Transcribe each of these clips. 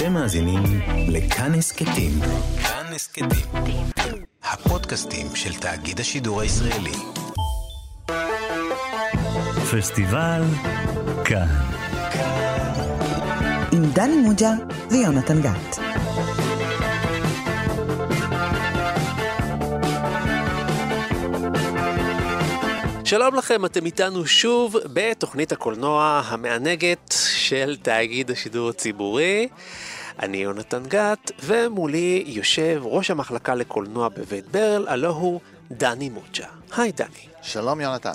אתם מאזינים לכאן הסכתים. כאן הסכתים. הפודקאסטים של תאגיד השידור הישראלי. פסטיבל כאן. עם דני מוג'ה ויונתן גת. שלום לכם, אתם איתנו שוב בתוכנית הקולנוע המענגת של תאגיד השידור הציבורי. אני יונתן גת, ומולי יושב ראש המחלקה לקולנוע בבית ברל, הלו הוא דני מוג'ה. היי דני. שלום יונתן.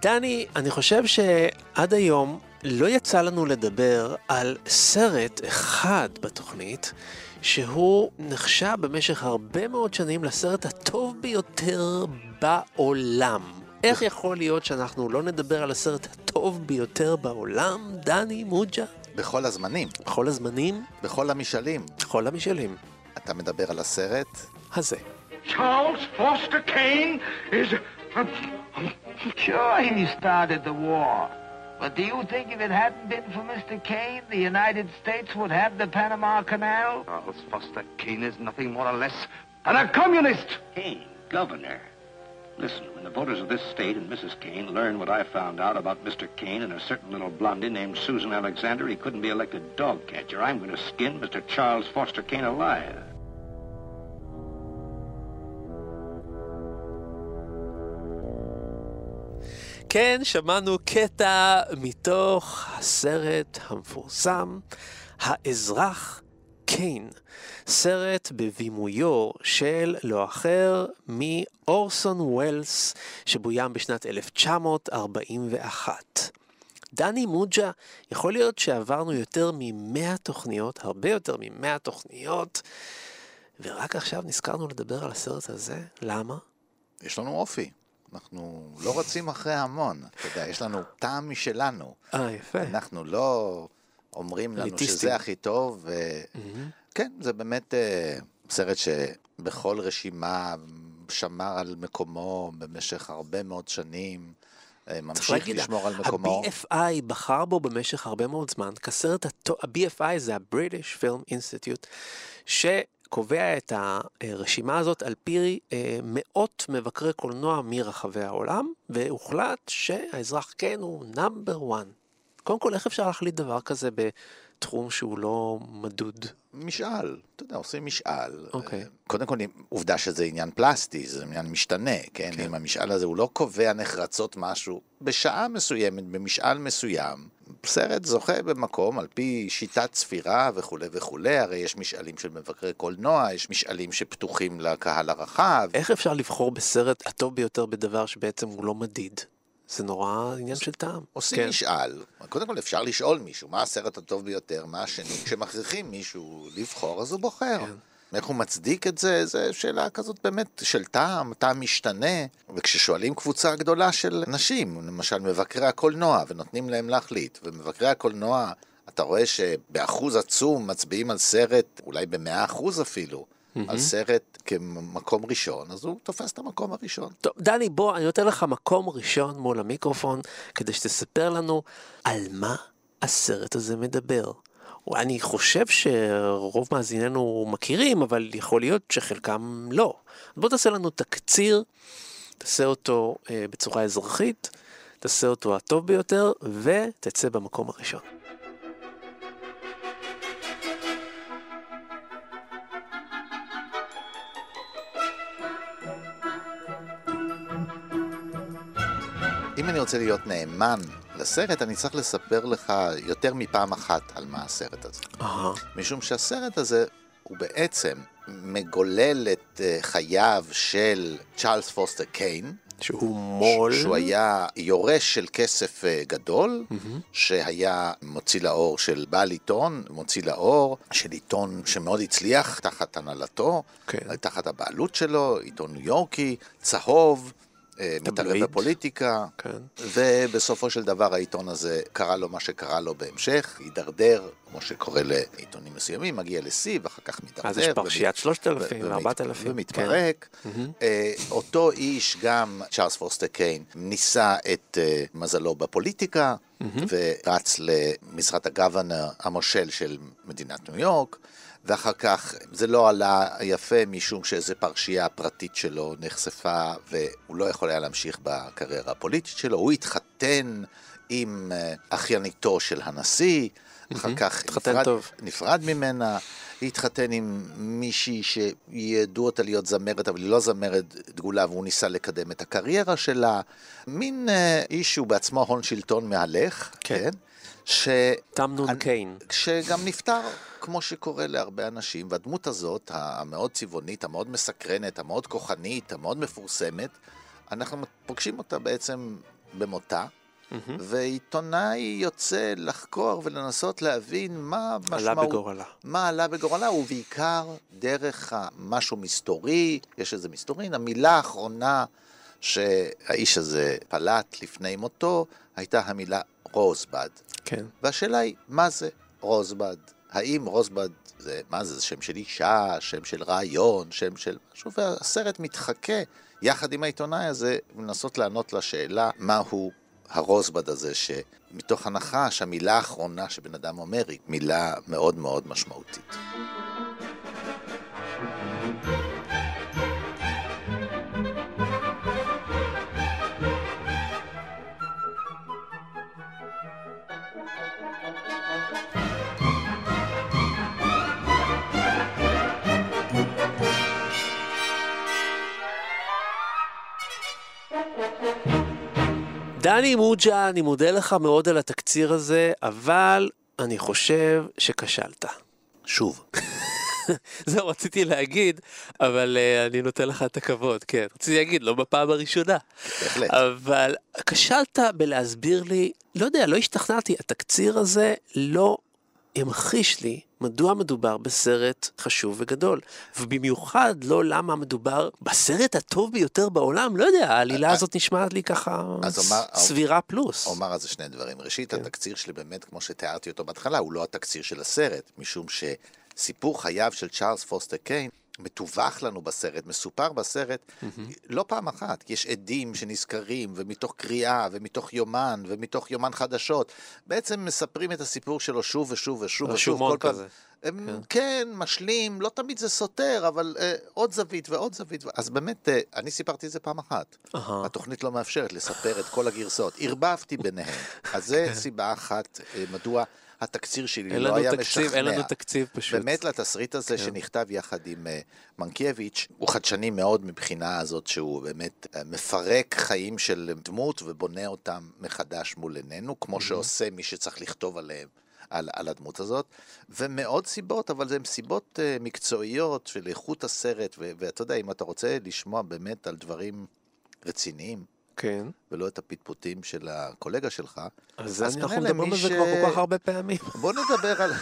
דני, אני חושב שעד היום לא יצא לנו לדבר על סרט אחד בתוכנית, שהוא נחשב במשך הרבה מאוד שנים לסרט הטוב ביותר בעולם. איך יכול להיות שאנחנו לא נדבר על הסרט הטוב ביותר בעולם, דני מוג'ה? בכל הזמנים, בכל הזמנים, בכל המשאלים. בכל המשאלים. אתה מדבר על הסרט? הזה. Charles Foster Kane is. Sure, he started the war. But do you think if it hadn't been for Mr. Kane, the United States would have the Panama Canal? Charles Foster Kane is nothing more or less than a communist. Kane, governor. Listen, when the voters of this state and Mrs. Kane learn what I found out about Mr. Kane and a certain little blondie named Susan Alexander, he couldn't be elected dog catcher. I'm going to skin Mr. Charles Foster Kane alive. כן, שמענו קטע מתוך הסרט המפורסם, האזרח קיין, סרט בבימויו של לא אחר מאורסון ווילס, שבוים בשנת 1941. דני מוג'ה, יכול להיות שעברנו יותר מ-100 תוכניות, הרבה יותר מ-100 תוכניות, ורק עכשיו נזכרנו לדבר על הסרט הזה, למה? יש לנו אופי. אנחנו לא רצים אחרי המון. אתה יודע, יש לנו טעם משלנו. אה, יפה. אנחנו לא אומרים לנו אליטיסטים. שזה הכי טוב. ו... כן, זה באמת אה, סרט שבכל רשימה שמר על מקומו במשך הרבה מאוד שנים. אה, ממשיך לשמור על מקומו. ה-BFI בחר בו במשך הרבה מאוד זמן כסרט הטוב, ה-BFI זה ה-British Film Institute, שקובע את הרשימה הזאת על פי אה, מאות מבקרי קולנוע מרחבי העולם, והוחלט שהאזרח כן הוא נאמבר 1. קודם כל, איך אפשר להחליט דבר כזה בתחום שהוא לא מדוד? משאל, אתה יודע, עושים משאל. אוקיי. אה, קודם כל, עובדה שזה עניין פלסטי, זה עניין משתנה, כן? כן. אם המשאל הזה הוא לא קובע נחרצות משהו, בשעה מסוימת, במשאל מסוים, סרט זוכה במקום על פי שיטת ספירה וכולי וכולי, הרי יש משאלים של מבקרי קולנוע, יש משאלים שפתוחים לקהל הרחב. איך אפשר לבחור בסרט הטוב ביותר בדבר שבעצם הוא לא מדיד? זה נורא עניין של טעם. עושים כן. משאל, קודם כל אפשר לשאול מישהו, מה הסרט הטוב ביותר, מה השני, כשמכריחים מישהו לבחור, אז הוא בוחר. כן. איך הוא מצדיק את זה, זו שאלה כזאת באמת של טעם, טעם משתנה, וכששואלים קבוצה גדולה של אנשים, למשל מבקרי הקולנוע, ונותנים להם להחליט, ומבקרי הקולנוע, אתה רואה שבאחוז עצום מצביעים על סרט, אולי במאה אחוז אפילו, על סרט כמקום ראשון, אז הוא תופס את המקום הראשון. טוב, דני, בוא, אני נותן לך מקום ראשון מול המיקרופון, כדי שתספר לנו על מה הסרט הזה מדבר. אני חושב שרוב מאזיננו מכירים, אבל יכול להיות שחלקם לא. בוא תעשה לנו תקציר, תעשה אותו אה, בצורה אזרחית, תעשה אותו הטוב ביותר, ותצא במקום הראשון. אם אני רוצה להיות נאמן לסרט, אני צריך לספר לך יותר מפעם אחת על מה הסרט הזה. אהה, משום שהסרט הזה הוא בעצם מגולל את אה, חייו של צ'ארלס פוסטר קיין, שהוא מו"ל. שהוא היה יורש של כסף אה, גדול, שהיה מוציא לאור של בעל עיתון, מוציא לאור של עיתון שמאוד הצליח תחת הנהלתו, כן. תחת הבעלות שלו, עיתון ניו יורקי, צהוב. אה, מתערב. בפוליטיקה, כן. ובסופו של דבר העיתון הזה קרה לו מה שקרה לו בהמשך, הידרדר, כמו שקורה לעיתונים מסוימים, מגיע לשיא ואחר כך מתערער. אז יש פרשיית 3,000 ו- ו-4,000. ומתפרק. אה, אותו איש, גם צ'ארלס פורסטר קיין, ניסה את אה, מזלו בפוליטיקה, ורץ למשרת הגוונר המושל של מדינת ניו יורק. ואחר כך זה לא עלה יפה משום שאיזו פרשייה פרטית שלו נחשפה והוא לא יכול היה להמשיך בקריירה הפוליטית שלו. הוא התחתן עם אה, אחייניתו של הנשיא, אחר כך נפרד, טוב. נפרד ממנה, התחתן עם מישהי שידעו אותה להיות זמרת, אבל היא לא זמרת דגולה, והוא ניסה לקדם את הקריירה שלה. מין אה, איש שהוא בעצמו הון שלטון מהלך, כן. כן? ש... תמנון אני- קיין. שגם נפטר, כמו שקורה להרבה אנשים, והדמות הזאת, המאוד צבעונית, המאוד מסקרנת, המאוד כוחנית, המאוד מפורסמת, אנחנו פוגשים אותה בעצם במותה, ועיתונאי יוצא לחקור ולנסות להבין מה עלה משמעות... בגורלה. מה עלה בגורלה, ובעיקר דרך משהו מסתורי, יש איזה מסתורין, המילה האחרונה שהאיש הזה פלט לפני מותו, הייתה המילה רוזבד. כן. והשאלה היא, מה זה רוזבד? האם רוזבד זה, מה זה, זה שם של אישה, שם של רעיון, שם של משהו, והסרט מתחכה יחד עם העיתונאי הזה, לנסות לענות לשאלה מהו הרוזבד הזה, שמתוך הנחה שהמילה האחרונה שבן אדם אומר היא מילה מאוד מאוד משמעותית. דני מוג'ה, אני מודה לך מאוד על התקציר הזה, אבל אני חושב שכשלת. שוב, זהו, רציתי להגיד, אבל uh, אני נותן לך את הכבוד, כן. רציתי להגיד, לא בפעם הראשונה. בהחלט. אבל כשלת בלהסביר לי, לא יודע, לא השתכנעתי, התקציר הזה לא המחיש לי מדוע מדובר בסרט חשוב וגדול. ובמיוחד לא למה מדובר בסרט הטוב ביותר בעולם, לא יודע, העלילה הזאת נשמעת לי ככה אומר- סבירה פלוס. אומר על זה שני דברים. ראשית, כן. התקציר שלי באמת, כמו שתיארתי אותו בהתחלה, הוא לא התקציר של הסרט, משום שסיפור חייו של צ'ארלס פוסטר קיין מתווך לנו בסרט, מסופר בסרט לא פעם אחת, יש עדים שנזכרים, ומתוך קריאה, ומתוך יומן, ומתוך יומן חדשות, בעצם מספרים את הסיפור שלו שוב ושוב ושוב ושוב. כל פעם- כזה. הם, כן, משלים, לא תמיד זה סותר, אבל אה, עוד זווית ועוד זווית. אז באמת, אה, אני סיפרתי את זה פעם אחת. אהה. התוכנית לא מאפשרת לספר את כל הגרסאות. ערבבתי ביניהם. אז זה סיבה אחת אה, מדוע התקציר שלי לא היה תקציב, משכנע. אין לנו תקציב פשוט. באמת לתסריט הזה כן. שנכתב יחד עם אה, מנקיאביץ', הוא חדשני מאוד מבחינה הזאת שהוא באמת אה, מפרק חיים של דמות ובונה אותם מחדש מול עינינו, כמו שעושה מי שצריך לכתוב עליהם. על, על הדמות הזאת, ומעוד סיבות, אבל הן סיבות uh, מקצועיות של איכות הסרט, ואתה יודע, אם אתה רוצה לשמוע באמת על דברים רציניים, כן. ולא את הפטפוטים של הקולגה שלך, אז אז אנחנו מדברים למי על זה ש- כבר כל כך הרבה פעמים. בוא נדבר על...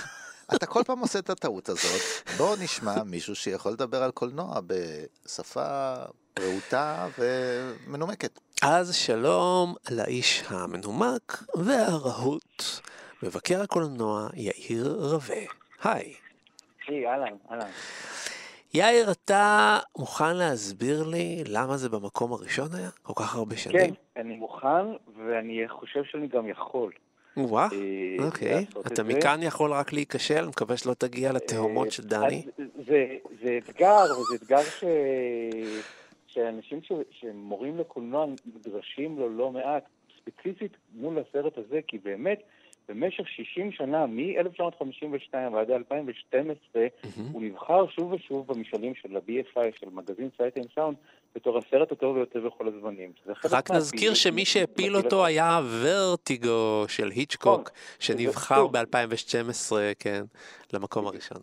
אתה כל פעם עושה את הטעות הזאת, בוא נשמע מישהו שיכול לדבר על קולנוע בשפה רהוטה ומנומקת. אז שלום לאיש המנומק והרהוט, מבקר הקולנוע יאיר רווה. היי. היי, אהלן, אהלן. יאיר, אתה מוכן להסביר לי למה זה במקום הראשון היה? כל כך הרבה כן, שנים? אני מוכן, ואני חושב שאני גם יכול. וואה, אה, אוקיי. אתה. מכאן יכול רק להיכשל, אני מקווה שלא תגיע לתהומות של דני. זה אתגר, וזה אתגר ש... שאנשים ש... שמורים לקולנוע נדרשים לו לא מעט, ספציפית מול הסרט הזה, כי באמת, במשך 60 שנה, מ-1952 ועד 2012, הוא נבחר שוב ושוב במשאלים של ה-BFI, של מגזין Sight and Sound, בתור הסרט הטוב ביותר בכל הזמנים. רק נזכיר שמי שהפיל אותו היה ורטיגו של היצ'קוק, נכון. שנבחר שוב. ב-2012, כן, למקום הראשון.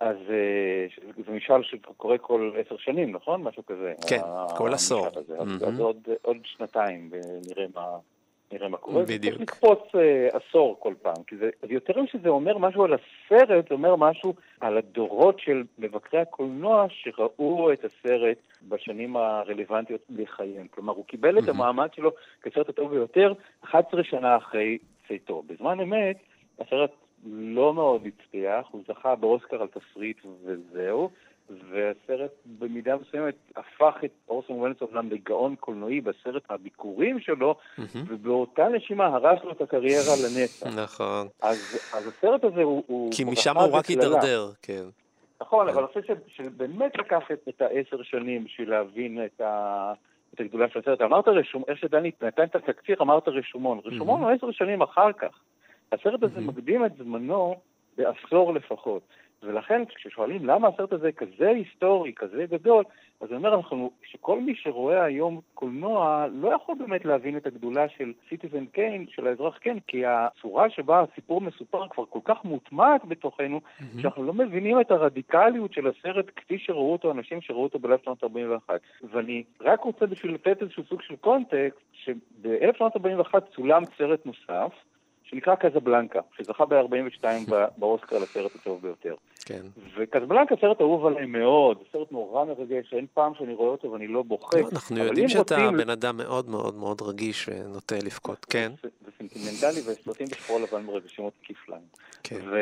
אז אה, זה משאל שקורה כל עשר שנים, נכון? משהו כזה. כן, כל עשור. אז- מהמם. אז עוד- עוד שנתיים ונראה מה... נראה מה קורה. בדיוק. צריך לקפוץ אה, עשור כל פעם, כי זה, יותר משזה אומר משהו על הסרט, זה אומר משהו על הדורות של מבקרי הקולנוע שראו את הסרט בשנים הרלוונטיות לחייהם. כלומר, הוא קיבל את המעמד שלו כסרט הטוב ביותר 11 שנה אחרי צאתו. בזמן אמת, הסרט לא מאוד הצליח, הוא זכה באוסקר על תסריט וזהו, והסרט במידה מסוימת הפך את אורסון וולנס אומנם לגאון קולנועי בסרט הביקורים שלו, ובאותה נשימה הרס לו את הקריירה לנצח. נכון. אז, אז הסרט הזה הוא... הוא כי משם הוא רק. הידרדר, כן. נכון, אבל אני חושב שבאמת לקח את, את העשר שנים בשביל להבין את, ה, את הגדולה של הסרט. אמרת רשום, איך שדני נתן את התקציר, אמרת רשומון. רשומון הוא עשר שנים אחר כך. הסרט הזה מקדים את זמנו בעשור לפחות. ולכן כששואלים למה הסרט הזה כזה היסטורי, כזה גדול, אז אני אומר אנחנו, שכל מי שרואה היום קולנוע לא יכול באמת להבין את הגדולה של סיטיזן קיין, של האזרח קיין, כי הצורה שבה הסיפור מסופר כבר כל כך מוטמעת בתוכנו, שאנחנו לא מבינים את הרדיקליות של הסרט כפי שראו אותו אנשים שראו אותו ב-1941. ואני רק רוצה בשביל לתת איזשהו סוג של קונטקסט, שב-1941 צולם סרט נוסף, שנקרא קזבלנקה, שזכה ב-42 באוסקר לסרט הטוב ביותר. כן. וקזבלנקה סרט אהוב עליי מאוד, סרט נורא מרגש, אין פעם שאני רואה אותו ואני לא בוכה. אנחנו יודעים שאתה רוצים- בן אדם מאוד מאוד מאוד רגיש ונוטה לבכות, כן. זה זה סנטימנטלי, וסרטים בשחור לבן מרגשים אותי כפליים. כן. ו-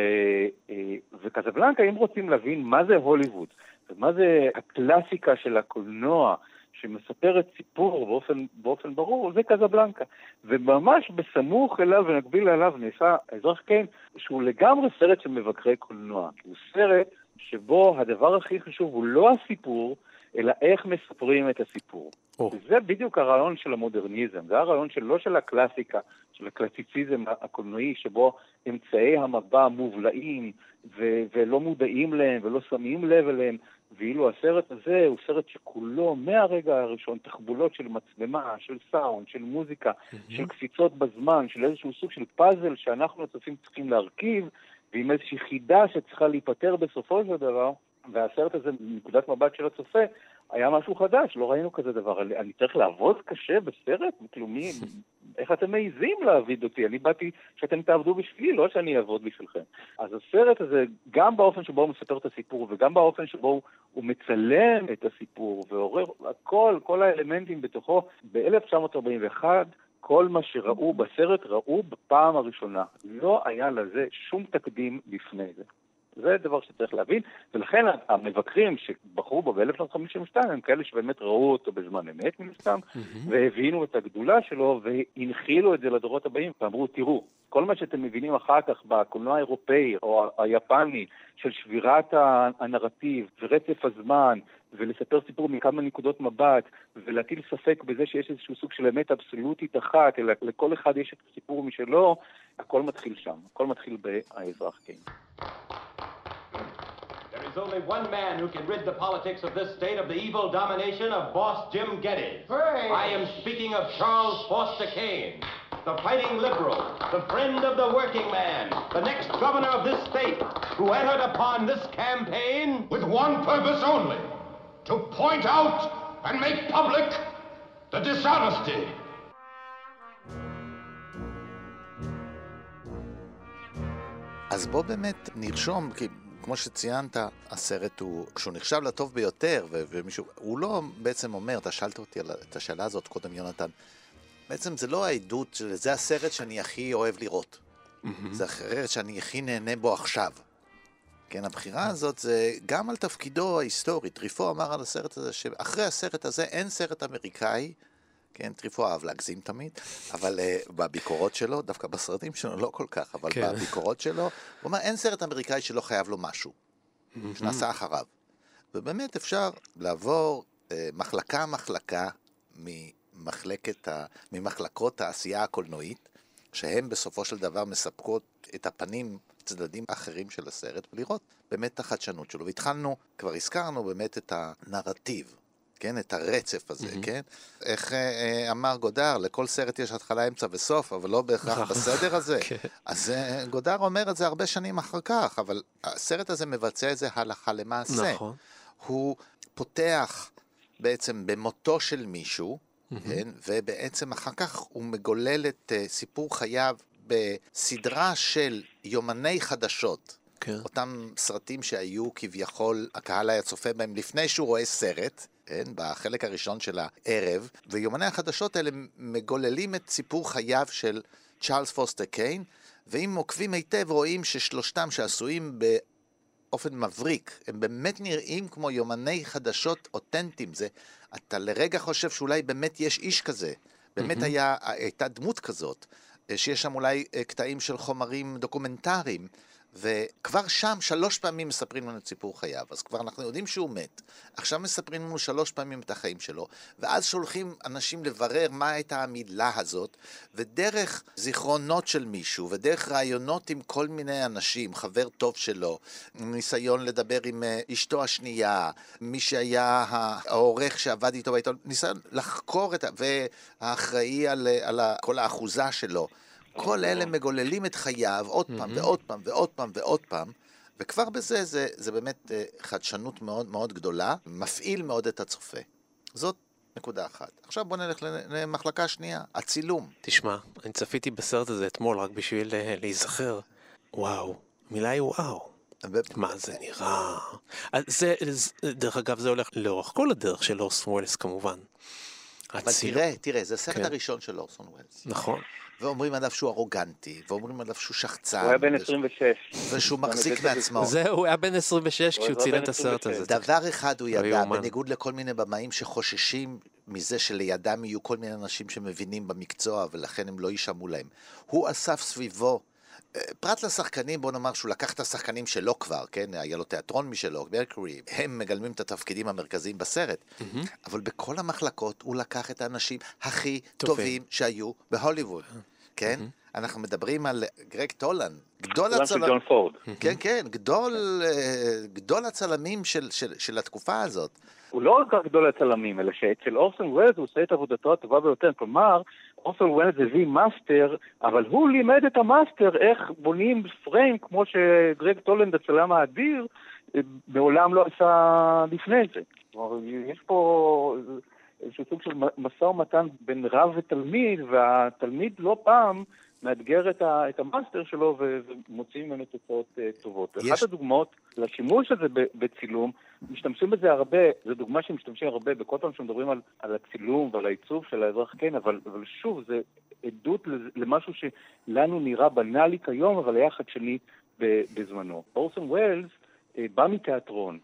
אה, וקזבלנקה, אם רוצים להבין מה זה הוליווד, ומה זה הקלאסיקה של הקולנוע, שמספרת סיפור באופן, באופן ברור, זה קזבלנקה. וממש בסמוך אליו ונקביל אליו נעשה אזרח קיין, שהוא לגמרי סרט של מבקרי קולנוע. הוא סרט שבו הדבר הכי חשוב הוא לא הסיפור, אלא איך מספרים את הסיפור. או. זה בדיוק הרעיון של המודרניזם, זה הרעיון של, לא של הקלאסיקה, של הקלאסיציזם הקולנועי, שבו אמצעי המבע מובלעים ו- ולא מודעים להם ולא שמים לב אליהם, ואילו הסרט הזה הוא סרט שכולו מהרגע הראשון תחבולות של מצלמה, של סאונד, של מוזיקה, של קפיצות בזמן, של איזשהו סוג של פאזל שאנחנו הצופים צריכים להרכיב, ועם איזושהי חידה שצריכה להיפתר בסופו של דבר, והסרט הזה, מנקודת מבט של הצופה, היה משהו חדש, לא ראינו כזה דבר. אני צריך לעבוד קשה בסרט? כאילו, מי, איך אתם מעיזים להעביד אותי? אני באתי שאתם תעבדו בשבילי, לא שאני אעבוד בשבילכם. אז הסרט הזה, גם באופן שבו הוא מספר את הסיפור, וגם באופן שבו הוא, מצלם את הסיפור, ועורר הכל, כל האלמנטים בתוכו, ב-1941, כל מה שראו בסרט ראו בפעם הראשונה. לא היה לזה שום תקדים לפני זה. זה דבר שצריך להבין, ולכן המבקרים שבחרו בו ב-1952 הם כאלה שבאמת ראו אותו בזמן אמת מן הסתם, והבינו את הגדולה שלו והנחילו את זה לדורות הבאים, ואמרו, תראו, כל מה שאתם מבינים אחר כך בקולנוע האירופאי או היפני של שבירת הנרטיב ורצף הזמן ולספר סיפור מכמה נקודות מבט ולהטיל ספק בזה שיש איזשהו סוג של אמת אבסולוטית אחת, אלא לכל אחד יש את הסיפור משלו, הכל מתחיל שם, הכל מתחיל באזרח קיין. There is only one man who can rid the politics of this state of the evil domination of boss Jim Geddes. I am speaking of Charles Foster Kane, the fighting liberal, the friend of the working man, the next governor of this state, who entered upon this campaign with one purpose only to point out and make public the dishonesty. אז בוא באמת נרשום, כי כמו שציינת, הסרט הוא, כשהוא נחשב לטוב ביותר, ו- ומישהו, הוא לא בעצם אומר, אתה שאלת אותי על את השאלה הזאת קודם, יונתן, בעצם זה לא העדות, זה הסרט שאני הכי אוהב לראות. זה הסרט שאני הכי נהנה בו עכשיו. כן, הבחירה הזאת זה גם על תפקידו ההיסטורי. טריפו אמר על הסרט הזה שאחרי הסרט הזה אין סרט אמריקאי, כן, טריפו אהב להגזים תמיד, אבל uh, בביקורות שלו, דווקא בסרטים שלו לא כל כך, אבל כן. בביקורות שלו, הוא אומר אין סרט אמריקאי שלא חייב לו משהו, שנעשה אחריו. ובאמת אפשר לעבור uh, מחלקה-מחלקה ממחלקת ה... ממחלקות העשייה הקולנועית, שהן בסופו של דבר מספקות את הפנים, צדדים אחרים של הסרט, ולראות באמת את החדשנות שלו. והתחלנו, כבר הזכרנו באמת את הנרטיב. כן, את הרצף הזה, mm-hmm. כן? איך אה, אה, אמר גודר, לכל סרט יש התחלה, אמצע וסוף, אבל לא בהכרח בסדר הזה. כן. אז אה, גודר אומר את זה הרבה שנים אחר כך, אבל הסרט הזה מבצע את זה הלכה למעשה. נכון. הוא פותח בעצם במותו של מישהו, כן? ובעצם אחר כך הוא מגולל את uh, סיפור חייו בסדרה של יומני חדשות. כן. אותם סרטים שהיו כביכול, הקהל היה צופה בהם לפני שהוא רואה סרט, כן? בחלק הראשון של הערב, ויומני החדשות האלה מגוללים את סיפור חייו של צ'ארלס פוסטר קיין, ואם עוקבים היטב רואים ששלושתם שעשויים באופן מבריק, הם באמת נראים כמו יומני חדשות אותנטיים. זה, אתה לרגע חושב שאולי באמת יש איש כזה. באמת היה, הייתה דמות כזאת, שיש שם אולי אה, קטעים של חומרים דוקומנטריים. וכבר שם שלוש פעמים מספרים לנו את סיפור חייו, אז כבר אנחנו יודעים שהוא מת. עכשיו מספרים לנו שלוש פעמים את החיים שלו, ואז שולחים אנשים לברר מה הייתה המילה הזאת, ודרך זיכרונות של מישהו, ודרך רעיונות עם כל מיני אנשים, חבר טוב שלו, ניסיון לדבר עם אה, אשתו השנייה, מי שהיה העורך שעבד איתו בעיתון, ניסיון לחקור את ה... והאחראי על, על כל האחוזה שלו. כל אלה מגוללים את חייו עוד פעם ועוד פעם ועוד פעם ועוד פעם, וכבר בזה זה, זה באמת אה, חדשנות מאוד מאוד גדולה, מפעיל מאוד את הצופה. זאת נקודה אחת. עכשיו בוא נלך למחלקה שנייה, הצילום. תשמע, אני צפיתי בסרט הזה אתמול רק בשביל אה, להיזכר. וואו, המילה היא וואו. מה זה נראה? זה, דרך אגב, זה הולך לאורך כל הדרך של אורסון ווילס כמובן. אבל תראה, תראה, זה הסרט כן. הראשון של אורסון ווילס. נכון. ואומרים עליו שהוא ארוגנטי, ואומרים עליו שהוא שחצן. הוא היה בן וש- 26. ושהוא מחזיק מעצמו. זהו, הוא היה בן 26 הוא כשהוא צילם את הסרט 26. הזה. דבר אחד הוא לא ידע. בניגוד לכל מיני במאים שחוששים מזה שלידם יהיו כל מיני אנשים שמבינים במקצוע ולכן הם לא יישמעו להם. הוא אסף סביבו, פרט לשחקנים, בוא נאמר שהוא לקח את השחקנים שלו כבר, כן? היה לו תיאטרון משלו, מרקורי, הם מגלמים את התפקידים המרכזיים בסרט, אבל בכל המחלקות הוא לקח את האנשים הכי טובים. טובים שהיו בהוליווד, כן? אנחנו מדברים על גרג טולן, גדול הצלמים. ג'ון פורד. כן, כן, גדול, אה, גדול הצלמים של, של, של התקופה הזאת. הוא לא רק גדול הצלמים, אלא שאצל אורסון ווילס הוא עושה את עבודתו הטובה ביותר. כלומר, אורסון ווילס הביא מאסטר, אבל הוא לימד את המאסטר איך בונים פריים כמו שגרג טולנד, הצלם האדיר, מעולם לא עשה לפני זה. כלומר, יש פה איזשהו סוג של משא ומתן בין רב ותלמיד, והתלמיד לא פעם מאתגר את, ה, את המאסטר שלו ו- ומוציאים ממנו תוצאות אה, טובות. יש- אחת הדוגמאות לשימוש הזה בצילום, משתמשים בזה הרבה, זו דוגמה שמשתמשים הרבה בכל פעם שמדברים על, על הצילום ועל העיצוב של האזרח, כן, אבל, אבל שוב, זה עדות למשהו שלנו נראה בנאלי כיום, אבל היה חדשני בזמנו. אורסון וולס אה, בא מתיאטרון,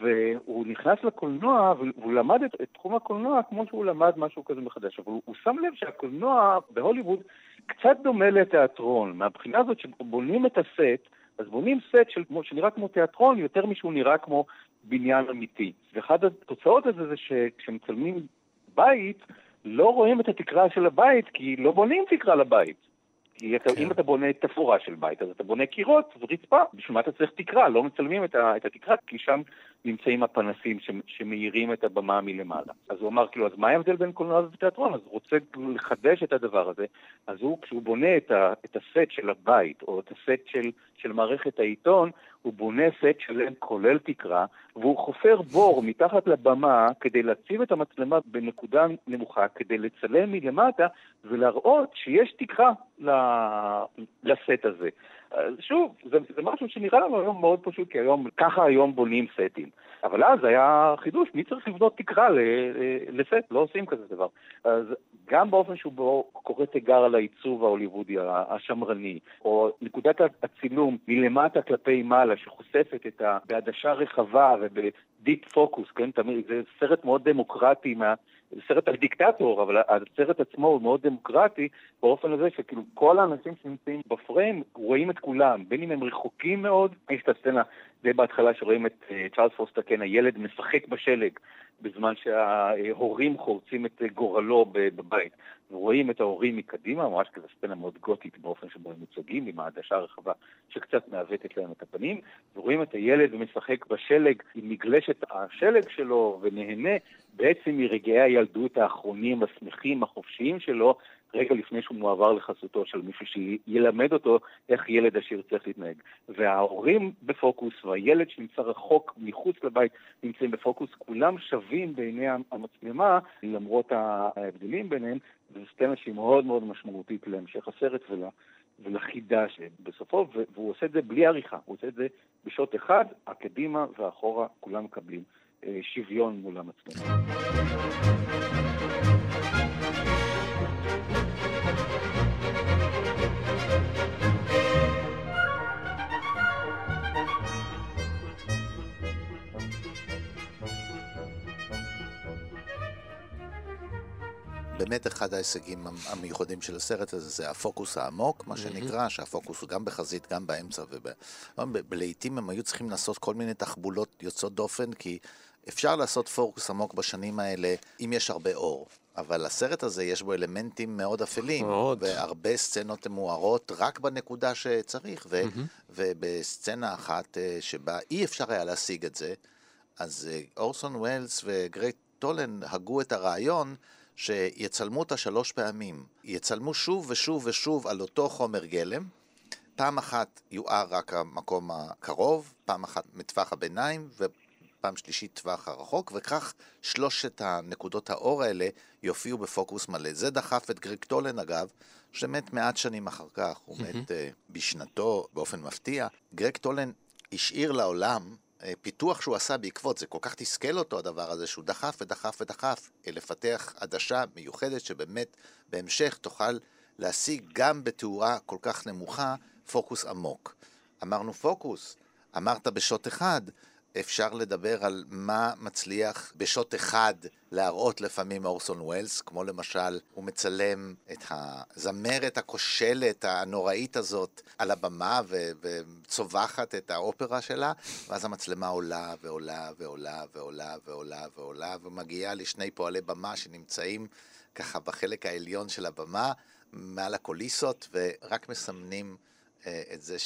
והוא נכנס לקולנוע, והוא למד את, את תחום הקולנוע כמו שהוא למד משהו כזה מחדש. אבל הוא, הוא שם לב שהקולנוע בהוליווד קצת דומה לתיאטרון, מהבחינה הזאת שבונים את הסט, אז בונים סט של, שנראה כמו תיאטרון יותר משהוא נראה כמו בניין אמיתי. ואחת התוצאות הזה זה שכשמצלמים בית, לא רואים את התקרה של הבית, כי לא בונים תקרה לבית. כי אתה, אם אתה בונה תפאורה של בית, אז אתה בונה קירות ורצפה. בשביל מה אתה צריך תקרה? לא מצלמים את, ה, את התקרה, כי שם נמצאים הפנסים שמאירים את הבמה מלמעלה. אז הוא אמר, כאילו, אז מה ההבדל בין קולנוע ותיאטרון? אז הוא רוצה לחדש את הדבר הזה. אז הוא, כשהוא בונה את, ה, את הסט של הבית, או את הסט של, של מערכת העיתון, הוא בונה סט שלם כולל תקרה, והוא חופר בור מתחת לבמה כדי להציב את המצלמה בנקודה נמוכה, כדי לצלם מלמטה ולהראות שיש תקרה לסט הזה. שוב, זה, זה משהו שנראה לנו היום מאוד פשוט, כי היום, ככה היום בונים סטים. אבל אז היה חידוש, מי צריך לבנות תקרה ל- לסט? לא עושים כזה דבר. אז גם באופן שבו קורא תיגר על העיצוב ההוליוודי השמרני, או נקודת הצילום מלמטה כלפי מעלה, שחושפת את ה... בעדשה רחבה ובדיפ פוקוס, כן? תמיד, זה סרט מאוד דמוקרטי מה... זה סרט על דיקטטור, אבל הסרט עצמו הוא מאוד דמוקרטי באופן הזה שכאילו כל האנשים שנמצאים בפריים רואים את כולם, בין אם הם רחוקים מאוד, יש את הסצנה די בהתחלה שרואים את אה, צ'ארלס פוסטר קן, הילד משחק בשלג בזמן שההורים חורצים את גורלו בבית. ורואים את ההורים מקדימה, ממש כזה סצנה מאוד גותית באופן שבו הם מוצגים, עם העדשה הרחבה שקצת מעוותת להם את הפנים, ורואים את הילד משחק בשלג עם מגלשת השלג שלו ונהנה בעצם מרגעי הילדות האחרונים, השמחים, החופשיים שלו, רגע לפני שהוא מועבר לחסותו של מישהו שילמד אותו איך ילד עשיר צריך להתנהג. וההורים בפוקוס והילד שנמצא רחוק מחוץ לבית נמצאים בפוקוס, כולם שווים בעיני המצלמה למרות ההבדלים ביניהם, וזו סצנה שהיא מאוד מאוד משמעותית להמשך הסרט ול... ולחידה שבסופו, והוא עושה את זה בלי עריכה, הוא עושה את זה בשוט אחד, הקדימה והאחורה, כולם מקבלים אה, שוויון מול המצלמה. באמת אחד ההישגים המיוחדים של הסרט הזה זה הפוקוס העמוק, מה שנקרא, שהפוקוס הוא גם בחזית, גם באמצע, ולעיתים הם היו צריכים לעשות כל מיני תחבולות יוצאות דופן, כי אפשר לעשות פוקוס עמוק בשנים האלה אם יש הרבה אור. אבל הסרט הזה יש בו אלמנטים מאוד אפלים. מאוד. והרבה סצנות מוארות רק בנקודה שצריך. ו- מהמם. ובסצנה אחת אה, שבה אי אפשר היה להשיג את זה, אז אה, אורסון ווילס וגרייט טולן הגו את הרעיון שיצלמו אותה שלוש פעמים. יצלמו שוב ושוב ושוב על אותו חומר גלם. פעם אחת יואר רק המקום הקרוב, פעם אחת מטווח הביניים, ופעם שלישית טווח הרחוק, וכך שלושת הנקודות האור האלה יופיעו בפוקוס מלא. זה דחף את גריג טולן אגב, שמת מעט שנים אחר כך, הוא מת uh, בשנתו באופן מפתיע. גריג טולן השאיר לעולם uh, פיתוח שהוא עשה בעקבות, זה כל כך תסכל אותו הדבר הזה, שהוא דחף ודחף ודחף uh, לפתח עדשה מיוחדת שבאמת בהמשך תוכל להשיג גם בתאורה כל כך נמוכה פוקוס עמוק. אמרנו פוקוס, אמרת בשוט אחד, אפשר לדבר על מה מצליח בשוט אחד להראות לפעמים אורסון ווילס, כמו למשל, הוא מצלם את הזמרת הכושלת הנוראית הזאת על הבמה ו- וצובחת את האופרה שלה, ואז המצלמה עולה ועולה ועולה ועולה ועולה ועולה, ומגיעה לשני פועלי במה שנמצאים ככה בחלק העליון של הבמה, מעל הקוליסות, ורק מסמנים אה, את זה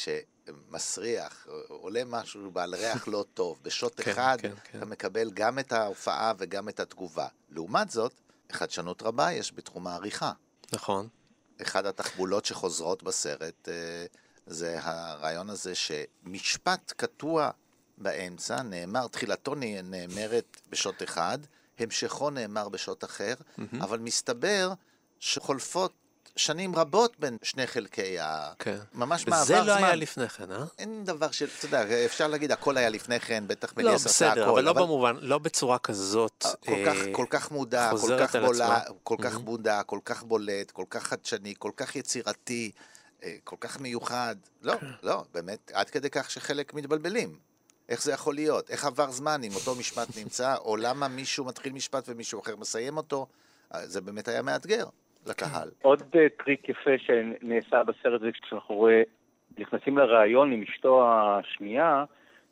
שמסריח, עולה משהו בעל ריח לא טוב. בשוט כן, אחד כן, כן. אתה מקבל גם את ההופעה וגם את התגובה. לעומת זאת, חדשנות רבה יש בתחום העריכה. נכון. אחד התחבולות שחוזרות בסרט אה, זה הרעיון הזה שמשפט קטוע באמצע, נאמר, תחילתו נאמרת בשוט אחד, המשכו נאמר בשוט אחר. אבל מסתבר שחולפות שנים רבות בין שני חלקי ה... כן. ממש מעבר וזה זמן. לא היה לפני כן, אה? אין דבר של, אתה יודע, אפשר להגיד הכל היה לפני כן, בטח לא, מליאס עשה הכל. בסדר, אבל לא במובן, לא בצורה כזאת. כל כך, אה, כל כך מודע, כל כך בולה. כל כך מהמם. מודע, כל כך בולט, כל כך חדשני, כל כך יצירתי, אה, כל כך מיוחד. לא, כן. לא, באמת, עד כדי כך שחלק מתבלבלים. איך זה יכול להיות? איך עבר זמן אם אותו משפט נמצא, או למה מישהו מתחיל משפט ומישהו אחר מסיים אותו? אה, זה באמת היה מאתגר לקהל. עוד אה, טריק יפה שנעשה בסרט זה כשאנחנו רואים, נכנסים לראיון עם אשתו השנייה,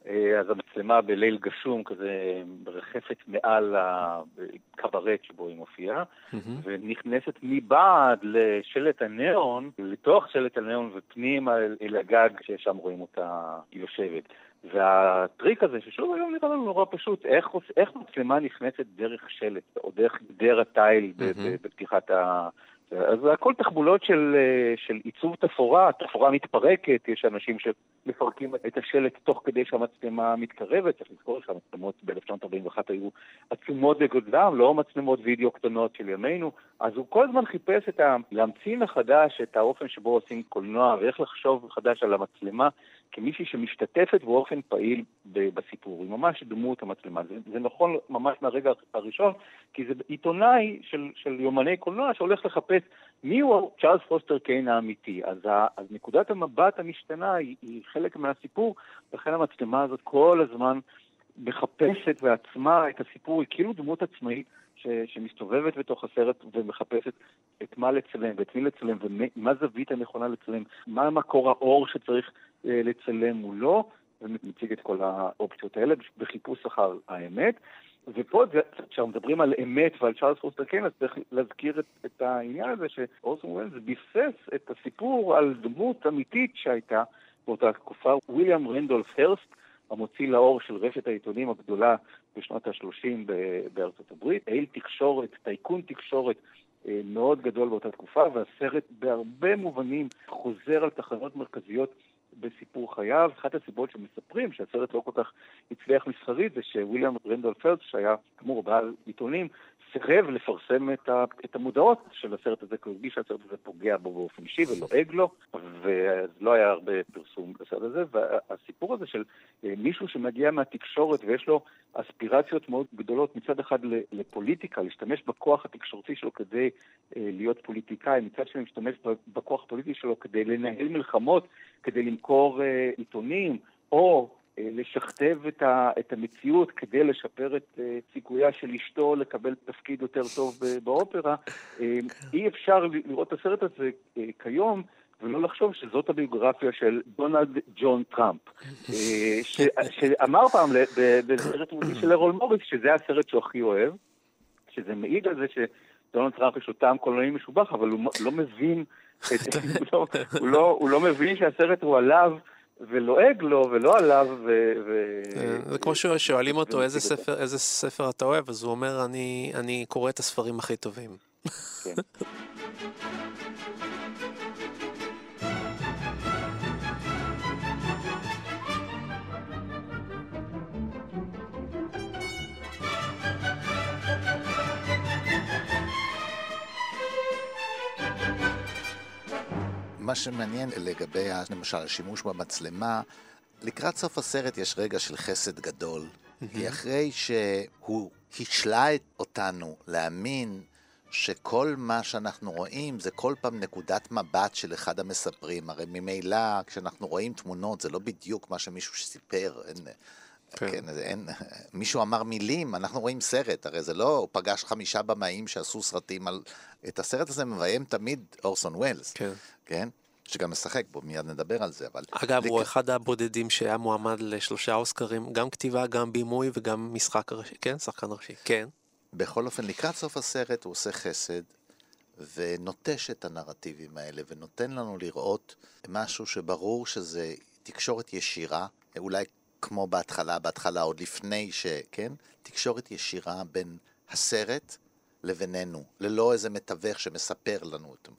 אה, אז המצלמה בליל גשום כזה מרחפת מעל הקברט שבו היא מופיעה, מהמם. ונכנסת מבעד לשלט הניאון, לתוך שלט הניאון ופנימה אל הגג ששם רואים אותה יושבת. והטריק הזה, ששוב היום נראה לנו נורא פשוט, איך, איך מצלמה נכנסת דרך שלט, או דרך גדר התיל. ב- בפתיחת ה... אז זה הכל תחבולות של, אה, של עיצוב תפאורה, תפאורה מתפרקת, יש אנשים שמפרקים את השלט תוך כדי שהמצלמה מתקרבת, צריך לזכור שהמצלמות ב-1941 היו עצומות בגודלם, לא מצלמות וידאו קטנות של ימינו, אז הוא כל הזמן חיפש את ה... להמציא מחדש את האופן שבו עושים קולנוע ואיך לחשוב מחדש על המצלמה כמישהי שמשתתפת באופן פעיל בסיפור, היא ממש דמות המצלמה. זה, זה נכון ממש מהרגע הראשון, כי זה עיתונאי של, של יומני קולנוע שהולך לחפש מיהו צ'ארלס פוסטר קיין האמיתי. אז, ה, אז נקודת המבט המשתנה היא, היא חלק מהסיפור, לכן המצלמה הזאת כל הזמן מחפשת בעצמה את הסיפור, היא כאילו דמות עצמאית ש, שמסתובבת בתוך הסרט ומחפשת את מה לצלם ואת מי לצלם ומה זווית הנכונה לצלם, מה מקור האור שצריך אה, לצלם מולו, ומציג את כל האופציות האלה בחיפוש אחר האמת. ופה, כשאנחנו מדברים על אמת ועל צ'ארלס פוסטר קיין, אז צריך להזכיר את, את העניין הזה שאורסון ווילס ביסס את הסיפור על דמות אמיתית שהייתה באותה תקופה. וויליאם רנדולף הרסט, המוציא לאור של רשת העיתונים הגדולה בשנות ה-30 בארצות הברית, אל תקשורת, טייקון תקשורת אה, מאוד גדול באותה תקופה, והסרט בהרבה מובנים חוזר על תחנות מרכזיות בסיפור חייו. אחת הסיבות שמספרים שהסרט לא כל כך הצליח מסחרית זה שוויליאם רנדול פלס, שהיה כאמור בעל עיתונים, סירב לפרסם את, ה, את המודעות של הסרט הזה, כי הוא הרגיש שהסרט הזה פוגע בו באופן אישי ולועג לו, ואז לא היה הרבה פרסום בסרט הזה. והסיפור הזה של אה, מישהו שמגיע מהתקשורת ויש לו אספירציות מאוד גדולות מצד אחד לפוליטיקה, להשתמש בכוח התקשורתי שלו כדי אה, להיות פוליטיקאי, מצד שני להשתמש בכוח הפוליטי שלו כדי לנהל מלחמות, כדי למכור אה, עיתונים, או אה, לשכתב את, ה, את המציאות כדי לשפר את אה, סיכויה של אשתו לקבל תפקיד יותר טוב ב- באופרה. אה, אי אפשר לראות את הסרט הזה כיום ולא לחשוב שזאת הביוגרפיה של דונלד ג'ון טראמפ, ש, שאמר פעם בסרט של ארול מוריס שזה הסרט שהוא הכי אוהב, שזה מעיד על זה שדונלד טראמפ יש לו טעם קולנועי משובח, אבל הוא לא מבין, הוא, לא, לא, הוא לא מבין שהסרט הוא עליו. ולועג לו ולא עליו ו... ו... אה, זה כמו ששואלים אותו איזה ספר, איזה ספר אתה אוהב, אז הוא אומר, אני, אני קורא את הספרים הכי טובים. כן. מה שמעניין לגבי, למשל, השימוש במצלמה, לקראת סוף הסרט יש רגע של חסד גדול. כי אחרי שהוא השלה אותנו להאמין שכל מה שאנחנו רואים זה כל פעם נקודת מבט של אחד המספרים. הרי ממילא, כשאנחנו רואים תמונות, זה לא בדיוק מה שמישהו סיפר. אין, כן. כן, אין, מישהו אמר מילים, אנחנו רואים סרט, הרי זה לא, הוא פגש חמישה במאים שעשו סרטים על... את הסרט הזה מביים תמיד אורסון ווילס, כן. כן? שגם משחק בו, מיד נדבר על זה, אבל... אגב, הוא לק- אחד הבודדים שהיה מועמד לשלושה אוסקרים, גם כתיבה, גם בימוי וגם משחק ראשי, כן? שחקן ראשי, כן. בכל אופן, לקראת סוף הסרט הוא עושה חסד ונוטש את הנרטיבים האלה ונותן לנו לראות משהו שברור שזה תקשורת ישירה, אולי כמו בהתחלה, בהתחלה עוד לפני ש... כן? תקשורת ישירה בין הסרט לבינינו, ללא איזה מתווך שמספר לנו אותו.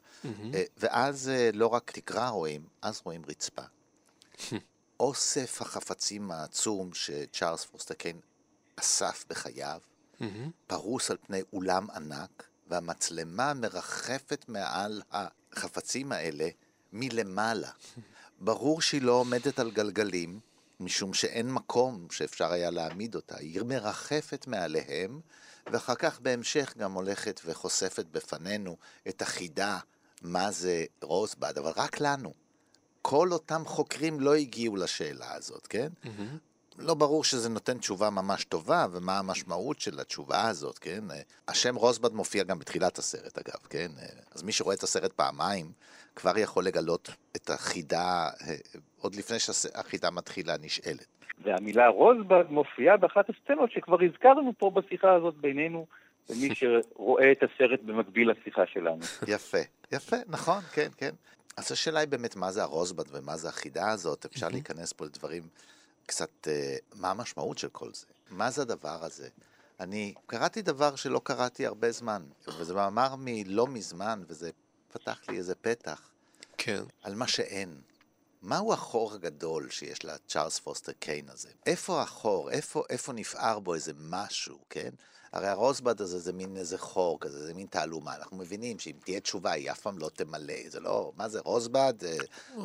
אה, ואז אה, לא רק תקרה רואים, אז רואים רצפה. אוסף החפצים העצום שצ'ארלס פורסטר קיין אסף בחייו, פרוס על פני אולם ענק, והמצלמה מרחפת מעל החפצים האלה מלמעלה. ברור שהיא לא עומדת על גלגלים, משום שאין מקום שאפשר היה להעמיד אותה. היא מרחפת מעליהם, ואחר כך בהמשך גם הולכת וחושפת בפנינו את החידה, מה זה רוזבד, אבל רק לנו. כל אותם חוקרים לא הגיעו לשאלה הזאת, כן? לא ברור שזה נותן תשובה ממש טובה, ומה המשמעות של התשובה הזאת, כן? השם רוזבד מופיע גם בתחילת הסרט, אגב, כן? אז מי שרואה את הסרט פעמיים, כבר יכול לגלות את החידה, אה, עוד לפני שהחידה מתחילה נשאלת. והמילה רוזבד מופיעה באחת הסצנות שכבר הזכרנו פה בשיחה הזאת בינינו, למי שרואה את הסרט במקביל לשיחה שלנו. יפה, יפה, נכון, כן, כן. אז השאלה היא באמת מה זה הרוזבד ומה זה החידה הזאת, אפשר להיכנס פה לדברים קצת, אה, מה המשמעות של כל זה? מה זה הדבר הזה? אני קראתי דבר שלא קראתי הרבה זמן, וזה מאמר מלא מזמן, וזה פתח לי איזה פתח. כן. על מה שאין. מהו החור הגדול שיש לצ'ארלס פוסטר קיין הזה? איפה החור? איפה, איפה נפער בו איזה משהו, כן? הרי הרוזבד הזה זה מין איזה חור כזה, זה מין תעלומה. אנחנו מבינים שאם תהיה תשובה, היא אף פעם לא תמלא. זה לא, מה זה רוזבד? אה,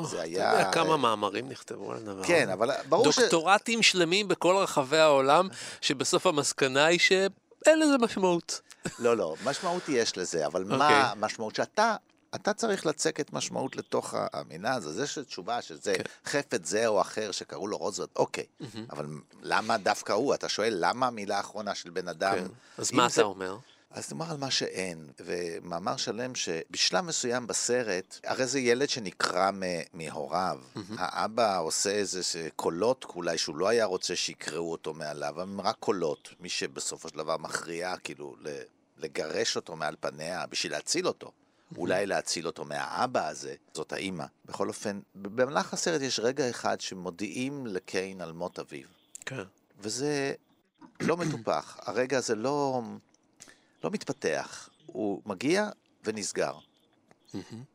זה היה... אתה יודע כמה מאמרים נכתבו על הדבר כן. אבל ברור ש... דוקטורטים שלמים בכל רחבי העולם, שבסוף המסקנה היא שאין לזה משמעות. לא, לא, משמעות יש לזה, אבל מה אוקיי. המשמעות שאתה... אתה צריך לצקת משמעות לתוך המילה הזו. זה שתשובה שזה כן. חפץ זה או אחר שקראו לו רוזווד, אוקיי. אבל למה דווקא הוא? אתה שואל למה המילה האחרונה של בן אדם... כן. אז מה זה- אתה אומר? אז תאמר על מה שאין, ומאמר שלם שבשלב מסוים בסרט, הרי זה ילד שנקרע מהוריו. האבא עושה איזה קולות אולי שהוא לא היה רוצה שיקראו אותו מעליו, אבל הם רק קולות. מי שבסופו של דבר מכריע כאילו לגרש אותו מעל פניה בשביל להציל אותו. אולי להציל אותו מהאבא הזה, זאת האימא. בכל אופן, במהלך הסרט יש רגע אחד שמודיעים לקיין על מות אביו. כן. וזה לא מטופח. הרגע הזה לא, לא מתפתח. הוא מגיע ונסגר.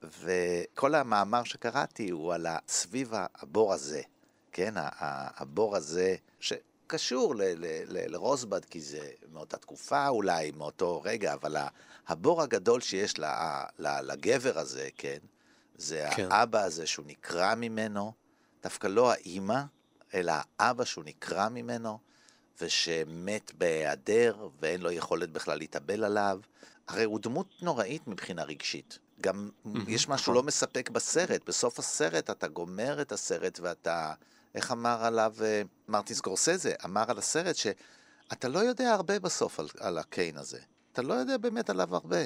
וכל המאמר שקראתי הוא על סביב הבור הזה, כן? הבור הזה שקשור לרוזבד, כי זה מאותה תקופה אולי, מאותו רגע, אבל הבור הגדול שיש ל- ל- לגבר הזה, כן? זה כן. האבא הזה שהוא נקרע ממנו, דווקא לא האימא, אלא האבא שהוא נקרע ממנו, ושמת בהיעדר, ואין לו יכולת בכלל להתאבל עליו. הרי הוא דמות נוראית מבחינה רגשית. גם יש משהו לא מספק בסרט. בסוף הסרט אתה גומר את הסרט ואתה איך אמר עליו אה, מרטין סקורסזה, אמר על הסרט שאתה לא יודע הרבה בסוף על, על הקיין הזה. אתה לא יודע באמת עליו הרבה.